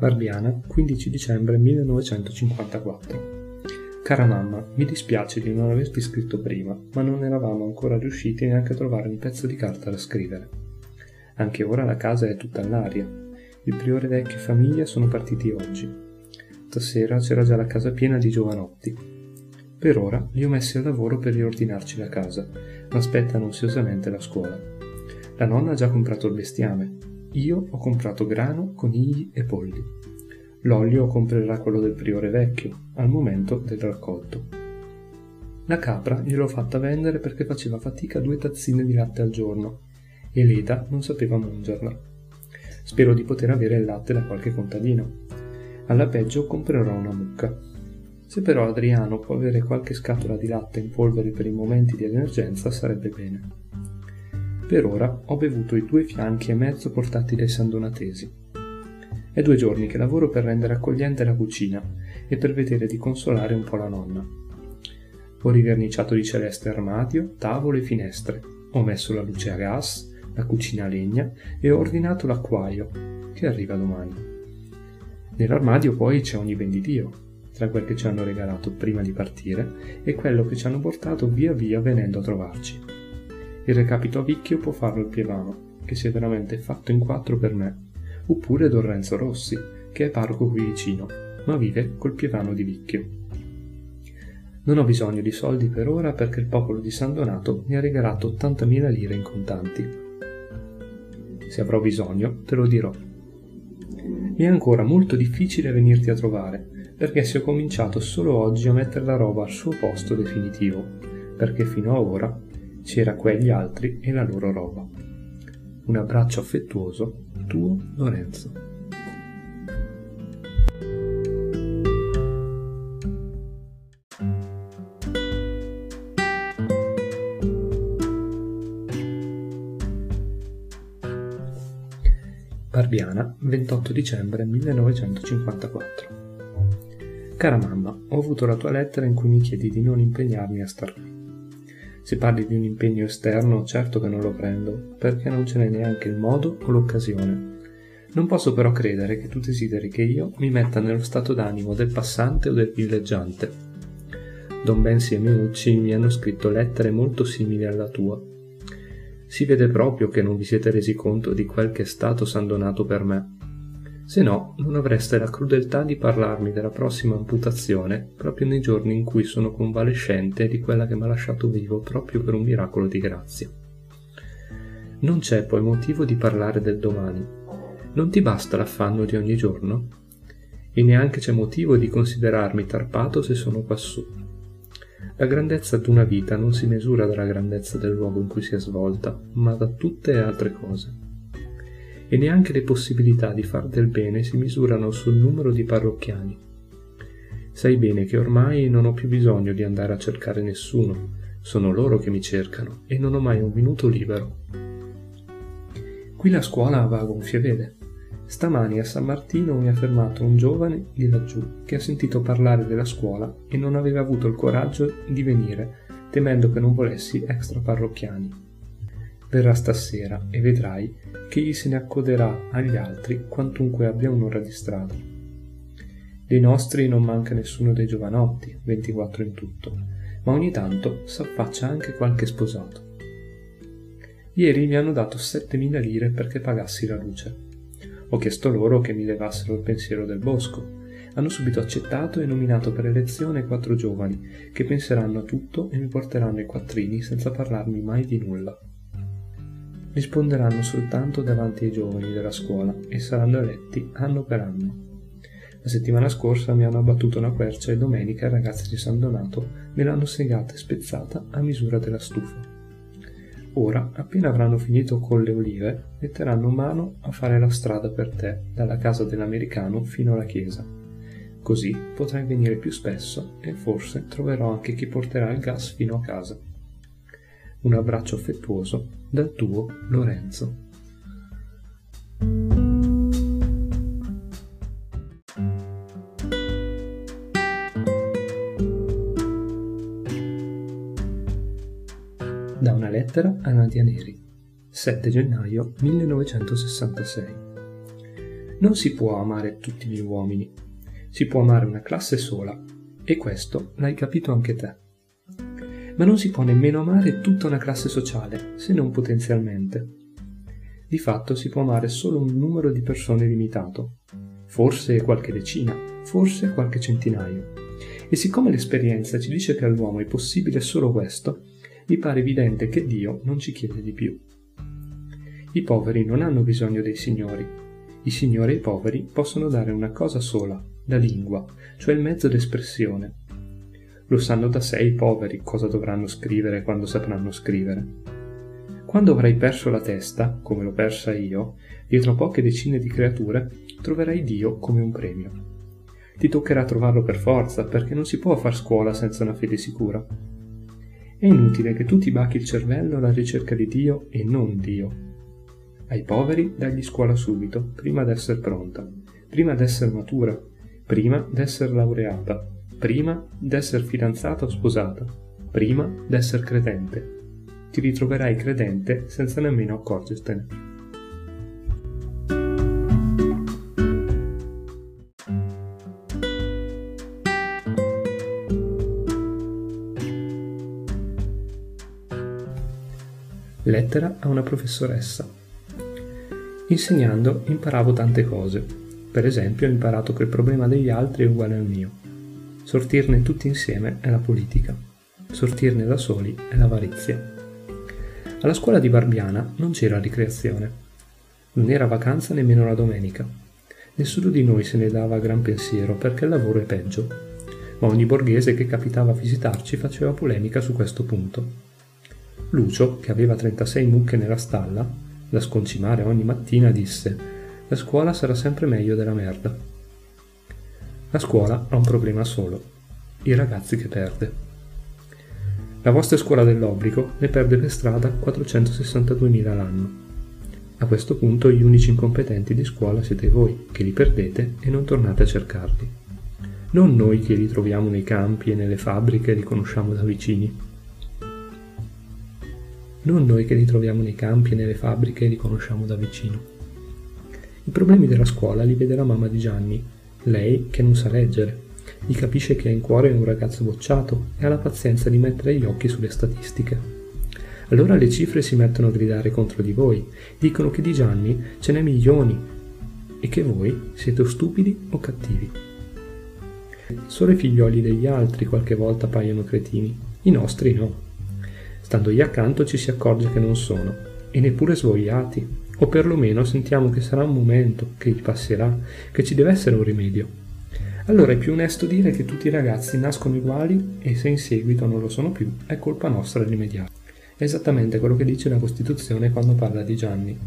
Barbiana, 15 dicembre 1954. Cara mamma, mi dispiace di non averti scritto prima, ma non eravamo ancora riusciti neanche a trovare un pezzo di carta da scrivere. Anche ora la casa è tutta all'aria. Il priore vecchio e famiglia sono partiti oggi. Stasera c'era già la casa piena di giovanotti. Per ora li ho messi al lavoro per riordinarci la casa, ma aspettano ansiosamente la scuola. La nonna ha già comprato il bestiame, io ho comprato grano, conigli e polli. L'olio comprerà quello del priore vecchio, al momento del raccolto. La capra gliel'ho fatta vendere perché faceva fatica due tazzine di latte al giorno e Leda non sapeva mungerla. Spero di poter avere il latte da qualche contadino. Alla peggio comprerò una mucca. Se però Adriano può avere qualche scatola di latte in polvere per i momenti di emergenza sarebbe bene. Per ora ho bevuto i due fianchi e mezzo portati dai sandonatesi. È due giorni che lavoro per rendere accogliente la cucina e per vedere di consolare un po' la nonna. Ho riverniciato di celeste armadio, tavolo e finestre, ho messo la luce a gas, la cucina a legna e ho ordinato l'acquaio, che arriva domani. Nell'armadio poi c'è ogni ben di Dio, tra quel che ci hanno regalato prima di partire e quello che ci hanno portato via via venendo a trovarci. Il recapito a Vicchio può farlo il Pievano, che si è veramente fatto in quattro per me, oppure Don Renzo Rossi, che è parroco qui vicino, ma vive col Pievano di Vicchio. Non ho bisogno di soldi per ora perché il popolo di San Donato mi ha regalato 80.000 lire in contanti. Se avrò bisogno, te lo dirò. È ancora molto difficile venirti a trovare, perché si è cominciato solo oggi a mettere la roba al suo posto definitivo, perché fino a ora c'era quegli altri e la loro roba. Un abbraccio affettuoso, tuo Lorenzo. Barbiana, 28 dicembre 1954. Cara mamma, ho avuto la tua lettera in cui mi chiedi di non impegnarmi a star qui. Se parli di un impegno esterno, certo che non lo prendo, perché non ce n'è neanche il modo o l'occasione. Non posso però credere che tu desideri che io mi metta nello stato d'animo del passante o del villeggiante. Don Bensi e Menucci mi hanno scritto lettere molto simili alla tua. Si vede proprio che non vi siete resi conto di quel che è stato San Donato per me se no, non avreste la crudeltà di parlarmi della prossima amputazione proprio nei giorni in cui sono convalescente di quella che mi ha lasciato vivo proprio per un miracolo di grazia. Non c'è poi motivo di parlare del domani. Non ti basta l'affanno di ogni giorno? E neanche c'è motivo di considerarmi tarpato se sono quassù. La grandezza d'una vita non si misura dalla grandezza del luogo in cui si è svolta, ma da tutte le altre cose e neanche le possibilità di far del bene si misurano sul numero di parrocchiani. Sai bene che ormai non ho più bisogno di andare a cercare nessuno, sono loro che mi cercano e non ho mai un minuto libero. Qui la scuola va a gonfie vele. Stamani a San Martino mi ha fermato un giovane di laggiù che ha sentito parlare della scuola e non aveva avuto il coraggio di venire, temendo che non volessi extra parrocchiani verrà stasera e vedrai che egli se ne accoderà agli altri quantunque abbia un'ora di strada. Dei nostri non manca nessuno dei giovanotti, 24 in tutto, ma ogni tanto s'affaccia anche qualche sposato. Ieri mi hanno dato 7.000 lire perché pagassi la luce. Ho chiesto loro che mi levassero il pensiero del bosco. Hanno subito accettato e nominato per elezione quattro giovani che penseranno a tutto e mi porteranno i quattrini senza parlarmi mai di nulla risponderanno soltanto davanti ai giovani della scuola e saranno eletti anno per anno. La settimana scorsa mi hanno abbattuto una quercia e domenica i ragazzi di San Donato me l'hanno segata e spezzata a misura della stufa. Ora, appena avranno finito con le olive, metteranno mano a fare la strada per te, dalla casa dell'americano fino alla chiesa. Così potrai venire più spesso e forse troverò anche chi porterà il gas fino a casa. Un abbraccio affettuoso dal tuo Lorenzo. Da una lettera a Nadia Neri, 7 gennaio 1966. Non si può amare tutti gli uomini, si può amare una classe sola, e questo l'hai capito anche te. Ma non si può nemmeno amare tutta una classe sociale, se non potenzialmente. Di fatto si può amare solo un numero di persone limitato, forse qualche decina, forse qualche centinaio. E siccome l'esperienza ci dice che all'uomo è possibile solo questo, mi pare evidente che Dio non ci chiede di più. I poveri non hanno bisogno dei signori. I signori ai poveri possono dare una cosa sola, la lingua, cioè il mezzo d'espressione. Lo sanno da sé i poveri cosa dovranno scrivere quando sapranno scrivere. Quando avrai perso la testa, come l'ho persa io, dietro poche decine di creature, troverai Dio come un premio. Ti toccherà trovarlo per forza, perché non si può far scuola senza una fede sicura. È inutile che tu ti bacchi il cervello alla ricerca di Dio e non Dio. Ai poveri dagli scuola subito, prima d'essere pronta, prima d'essere matura, prima d'essere laureata, prima d'essere fidanzata o sposata, prima d'essere credente. Ti ritroverai credente senza nemmeno accorgertene. Lettera a una professoressa. Insegnando imparavo tante cose. Per esempio ho imparato che il problema degli altri è uguale al mio. Sortirne tutti insieme è la politica. Sortirne da soli è l'avarizia. Alla scuola di Barbiana non c'era ricreazione. Non era vacanza nemmeno la domenica. Nessuno di noi se ne dava gran pensiero perché il lavoro è peggio. Ma ogni borghese che capitava a visitarci faceva polemica su questo punto. Lucio, che aveva 36 mucche nella stalla, da sconcimare ogni mattina, disse La scuola sarà sempre meglio della merda. La scuola ha un problema solo, i ragazzi che perde. La vostra scuola dell'obbligo ne perde per strada 462.000 l'anno. A questo punto gli unici incompetenti di scuola siete voi, che li perdete e non tornate a cercarli. Non noi che li troviamo nei campi e nelle fabbriche e li conosciamo da vicini non noi che li troviamo nei campi e nelle fabbriche e li conosciamo da vicino. I problemi della scuola li vede la mamma di Gianni, lei che non sa leggere, gli capisce che ha in cuore un ragazzo bocciato e ha la pazienza di mettere gli occhi sulle statistiche. Allora le cifre si mettono a gridare contro di voi, dicono che di Gianni ce n'è milioni e che voi siete o stupidi o cattivi. Solo i figlioli degli altri qualche volta paiono cretini, i nostri no. Standogli accanto ci si accorge che non sono, e neppure svogliati, o perlomeno sentiamo che sarà un momento, che gli passerà, che ci deve essere un rimedio. Allora è più onesto dire che tutti i ragazzi nascono uguali e se in seguito non lo sono più, è colpa nostra rimediare. Esattamente quello che dice la Costituzione quando parla di Gianni.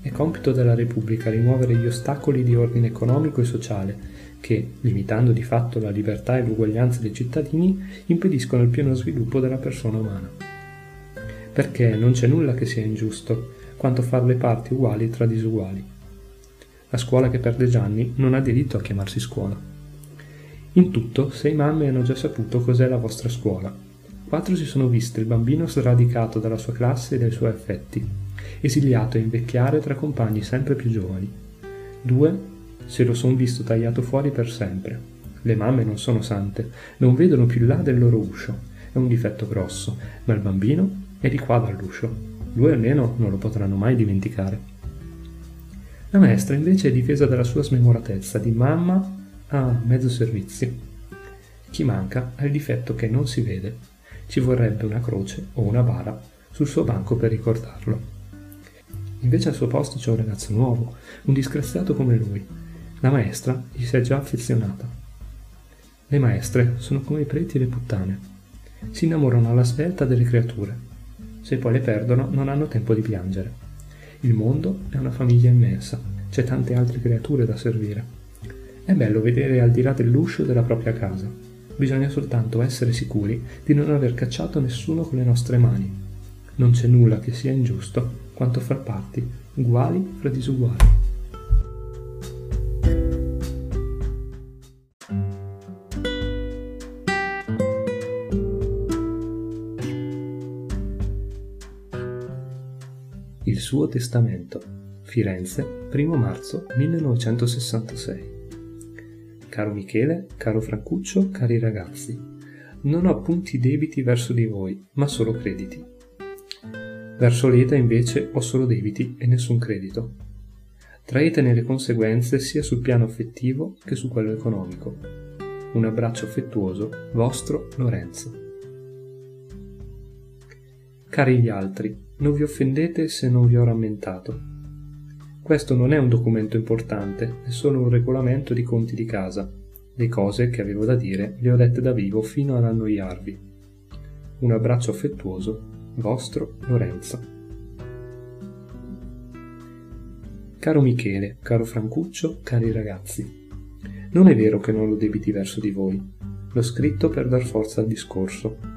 È compito della Repubblica rimuovere gli ostacoli di ordine economico e sociale che, limitando di fatto la libertà e l'uguaglianza dei cittadini, impediscono il pieno sviluppo della persona umana perché non c'è nulla che sia ingiusto quanto far le parti uguali tra disuguali. La scuola che perde Gianni non ha diritto a chiamarsi scuola. In tutto, sei mamme hanno già saputo cos'è la vostra scuola. Quattro si sono viste il bambino sradicato dalla sua classe e dai suoi affetti, esiliato a invecchiare tra compagni sempre più giovani. Due se lo son visto tagliato fuori per sempre. Le mamme non sono sante, non vedono più là del loro uscio. È un difetto grosso, ma il bambino e di qua dall'uscio. Due almeno non lo potranno mai dimenticare. La maestra invece è difesa dalla sua smemoratezza di mamma a mezzo servizi. Chi manca ha il difetto che non si vede. Ci vorrebbe una croce o una bara sul suo banco per ricordarlo. Invece al suo posto c'è un ragazzo nuovo, un disgraziato come lui. La maestra gli si è già affezionata. Le maestre sono come i preti e le puttane. Si innamorano alla svelta delle creature se poi le perdono non hanno tempo di piangere. Il mondo è una famiglia immensa, c'è tante altre creature da servire. È bello vedere al di là dell'uscio della propria casa. Bisogna soltanto essere sicuri di non aver cacciato nessuno con le nostre mani. Non c'è nulla che sia ingiusto quanto far parti uguali fra disuguali. Suo testamento. Firenze, 1 marzo 1966. Caro Michele, caro Francuccio, cari ragazzi, non ho punti debiti verso di voi, ma solo crediti. Verso Leda invece ho solo debiti e nessun credito. Traetene le conseguenze sia sul piano affettivo che su quello economico. Un abbraccio affettuoso, vostro Lorenzo. Cari gli altri, non vi offendete se non vi ho rammentato. Questo non è un documento importante, è solo un regolamento di conti di casa. Le cose che avevo da dire le ho dette da vivo fino ad annoiarvi. Un abbraccio affettuoso, vostro Lorenzo. Caro Michele, caro Francuccio, cari ragazzi, non è vero che non lo debiti verso di voi. L'ho scritto per dar forza al discorso.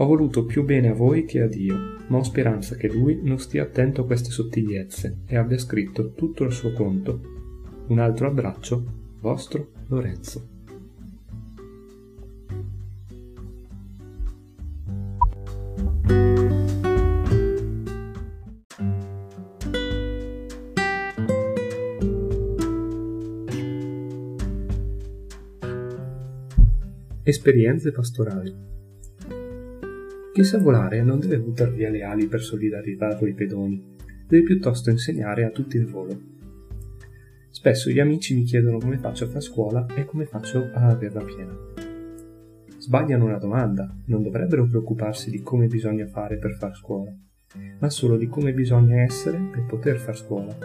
Ho voluto più bene a voi che a Dio, ma ho speranza che Lui non stia attento a queste sottigliezze e abbia scritto tutto il suo conto. Un altro abbraccio, vostro Lorenzo. Esperienze pastorali. Chi sa volare non deve buttare via le ali per solidarietà con i pedoni, deve piuttosto insegnare a tutti il volo. Spesso gli amici mi chiedono come faccio a fare scuola e come faccio a averla piena. Sbagliano una domanda, non dovrebbero preoccuparsi di come bisogna fare per far scuola, ma solo di come bisogna essere per poter far scuola.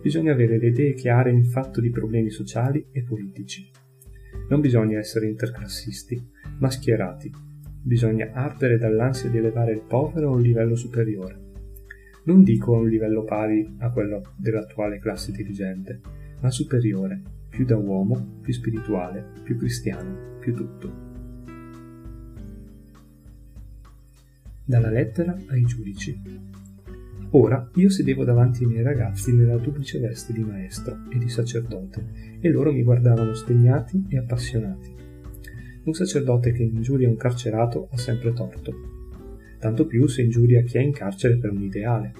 Bisogna avere le idee chiare in fatto di problemi sociali e politici non bisogna essere interclassisti, ma schierati. Bisogna ardere dall'ansia di elevare il povero a un livello superiore. Non dico a un livello pari a quello dell'attuale classe dirigente, ma superiore, più da uomo, più spirituale, più cristiano, più tutto. Dalla lettera ai giudici. Ora io sedevo davanti ai miei ragazzi nella duplice veste di maestro e di sacerdote e loro mi guardavano stegnati e appassionati. Un sacerdote che ingiuria un carcerato ha sempre torto, tanto più se ingiuria chi è in carcere per un ideale.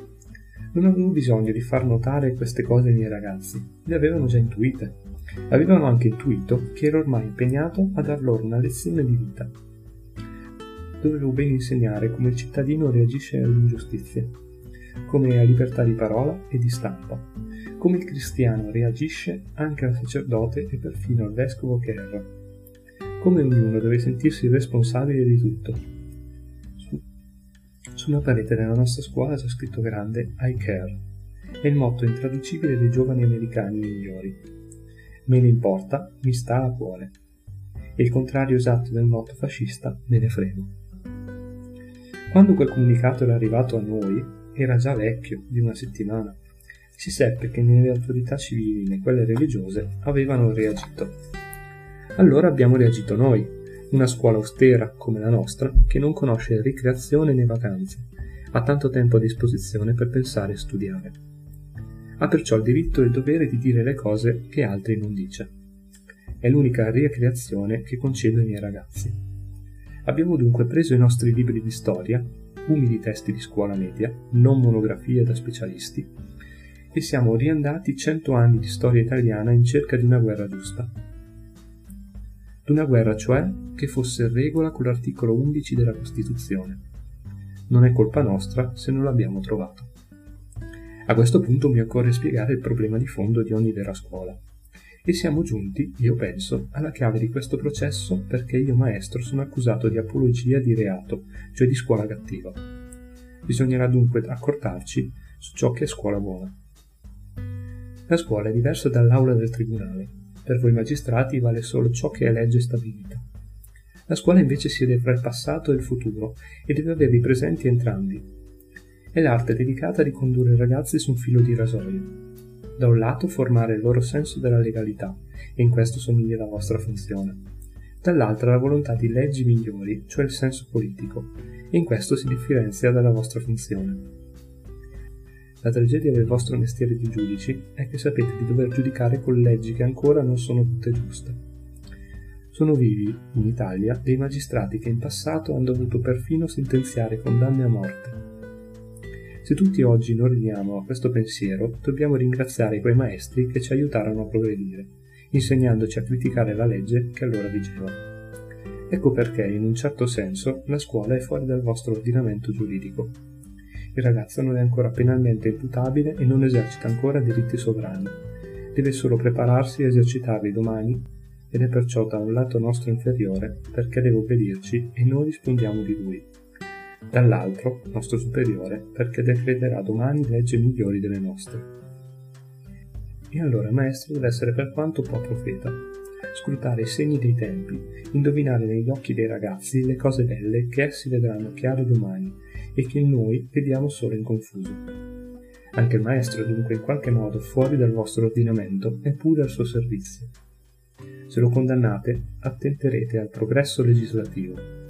Non avevo bisogno di far notare queste cose ai miei ragazzi, le avevano già intuite. Avevano anche intuito che ero ormai impegnato a dar loro una lezione di vita. Dovevo ben insegnare come il cittadino reagisce alle ingiustizie come a libertà di parola e di stampa, come il cristiano reagisce anche al sacerdote e perfino al vescovo che erra, come ognuno deve sentirsi responsabile di tutto. Su, su una parete della nostra scuola c'è scritto grande I care, è il motto intraducibile dei giovani americani migliori. Me ne importa, mi sta a cuore. E il contrario esatto del motto fascista, me ne frego. Quando quel comunicato era arrivato a noi, era già vecchio, di una settimana. Si seppe che né le autorità civili né quelle religiose avevano reagito. Allora abbiamo reagito noi, una scuola austera come la nostra, che non conosce ricreazione né vacanze, ha tanto tempo a disposizione per pensare e studiare. Ha perciò il diritto e il dovere di dire le cose che altri non dice. È l'unica ricreazione che concedo ai miei ragazzi. Abbiamo dunque preso i nostri libri di storia umili testi di scuola media, non monografie da specialisti, e siamo riandati cento anni di storia italiana in cerca di una guerra giusta. D'una guerra, cioè, che fosse in regola con l'articolo 11 della Costituzione. Non è colpa nostra se non l'abbiamo trovato. A questo punto mi occorre spiegare il problema di fondo di ogni vera scuola. E siamo giunti, io penso, alla chiave di questo processo perché io maestro sono accusato di apologia di reato, cioè di scuola cattiva. Bisognerà dunque accordarci su ciò che è scuola buona. La scuola è diversa dall'aula del tribunale. Per voi magistrati vale solo ciò che è legge stabilita. La scuola invece siede fra il passato e il futuro e deve averli presenti entrambi. È l'arte dedicata di condurre i ragazzi su un filo di rasoio, da un lato formare il loro senso della legalità, e in questo somiglia la vostra funzione, dall'altro la volontà di leggi migliori, cioè il senso politico, e in questo si differenzia dalla vostra funzione. La tragedia del vostro mestiere di giudici è che sapete di dover giudicare con leggi che ancora non sono tutte giuste. Sono vivi, in Italia, dei magistrati che in passato hanno dovuto perfino sentenziare condanne a morte Se tutti oggi non ridiamo a questo pensiero, dobbiamo ringraziare quei maestri che ci aiutarono a progredire, insegnandoci a criticare la legge che allora vigeva. Ecco perché, in un certo senso, la scuola è fuori dal vostro ordinamento giuridico. Il ragazzo non è ancora penalmente imputabile e non esercita ancora diritti sovrani. Deve solo prepararsi a esercitarli domani ed è perciò da un lato nostro inferiore perché deve obbedirci e noi rispondiamo di lui dall'altro nostro superiore perché decreterà domani leggi migliori delle nostre. E allora il maestro deve essere per quanto può profeta, scrutare i segni dei tempi, indovinare negli occhi dei ragazzi le cose belle che essi vedranno chiare domani e che noi vediamo solo in confuso. Anche il maestro è dunque in qualche modo fuori dal vostro ordinamento eppure al suo servizio. Se lo condannate, attenterete al progresso legislativo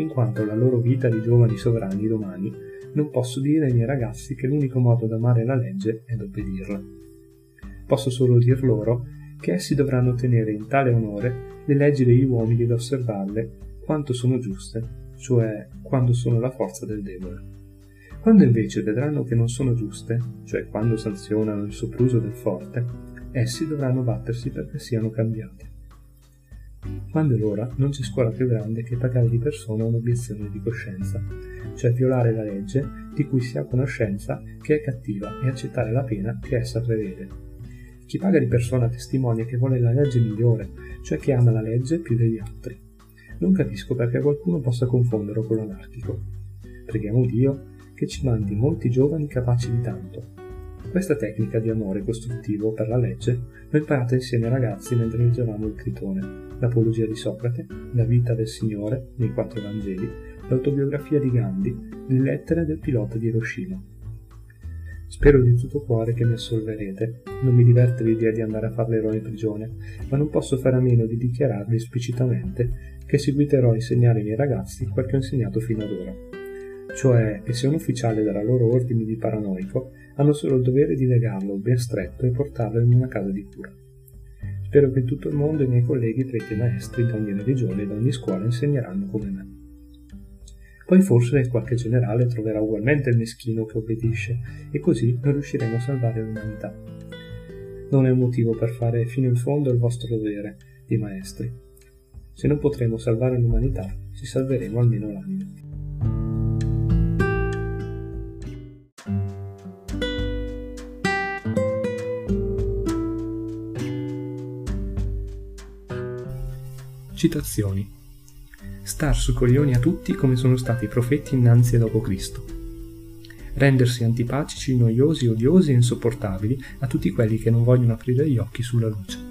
in quanto la loro vita di giovani sovrani domani non posso dire ai miei ragazzi che l'unico modo d'amare la legge è d'obbedirla. Posso solo dir loro che essi dovranno tenere in tale onore le leggi degli uomini ed osservarle quanto sono giuste, cioè quando sono la forza del debole. Quando invece vedranno che non sono giuste, cioè quando sanzionano il sopruso del forte, essi dovranno battersi perché siano cambiati. Quando è l'ora, non c'è scuola più grande che pagare di persona un'obiezione di coscienza, cioè violare la legge di cui si ha conoscenza che è cattiva e accettare la pena che essa prevede. Chi paga di persona testimonia che vuole la legge migliore, cioè che ama la legge più degli altri. Non capisco perché qualcuno possa confonderlo con l'anarchico. Preghiamo Dio che ci mandi molti giovani capaci di tanto, questa tecnica di amore costruttivo per la legge l'ho imparata insieme ai ragazzi mentre leggevamo il Critone, l'Apologia di Socrate, la vita del Signore nei quattro Vangeli, l'autobiografia di Gandhi, le lettere del pilota di Hiroshima. Spero di tutto cuore che mi assolverete. Non mi diverte l'idea di andare a fare l'eroe in prigione, ma non posso fare a meno di dichiararvi esplicitamente che seguiterò a insegnare ai miei ragazzi quel che ho insegnato fino ad ora. Cioè che se un ufficiale darà loro ordini di paranoico, hanno solo il dovere di legarlo ben stretto e portarlo in una casa di cura. Spero che in tutto il mondo i miei colleghi preti e maestri di ogni religione e di ogni scuola insegneranno come me. Poi forse qualche generale troverà ugualmente il meschino che obbedisce e così non riusciremo a salvare l'umanità. Non è un motivo per fare fino in fondo il vostro dovere di maestri. Se non potremo salvare l'umanità, ci salveremo almeno l'anima. Citazioni. Star su coglioni a tutti come sono stati i profeti innanzi e dopo Cristo. Rendersi antipatici, noiosi, odiosi e insopportabili a tutti quelli che non vogliono aprire gli occhi sulla luce.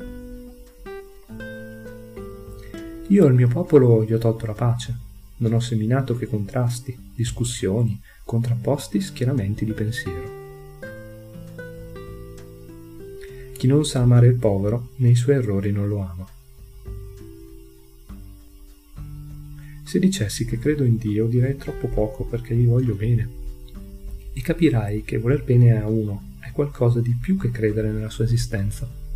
Io al mio popolo gli ho tolto la pace, non ho seminato che contrasti, discussioni, contrapposti schieramenti di pensiero. Chi non sa amare il povero, nei suoi errori non lo ama. Se dicessi che credo in Dio direi troppo poco perché gli voglio bene. E capirai che voler bene a uno è qualcosa di più che credere nella sua esistenza.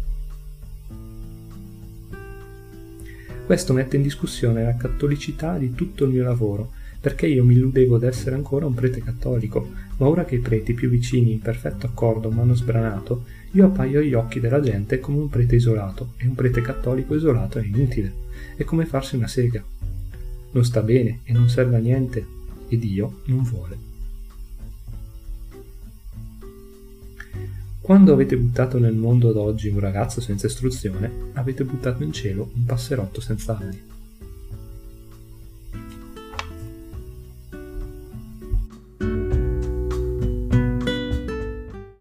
Questo mette in discussione la cattolicità di tutto il mio lavoro, perché io mi illudevo d'essere ancora un prete cattolico, ma ora che i preti più vicini in perfetto accordo mi hanno sbranato, io appaio agli occhi della gente come un prete isolato, e un prete cattolico isolato è inutile, è come farsi una sega non sta bene e non serve a niente e Dio non vuole. Quando avete buttato nel mondo d'oggi un ragazzo senza istruzione, avete buttato in cielo un passerotto senza ali.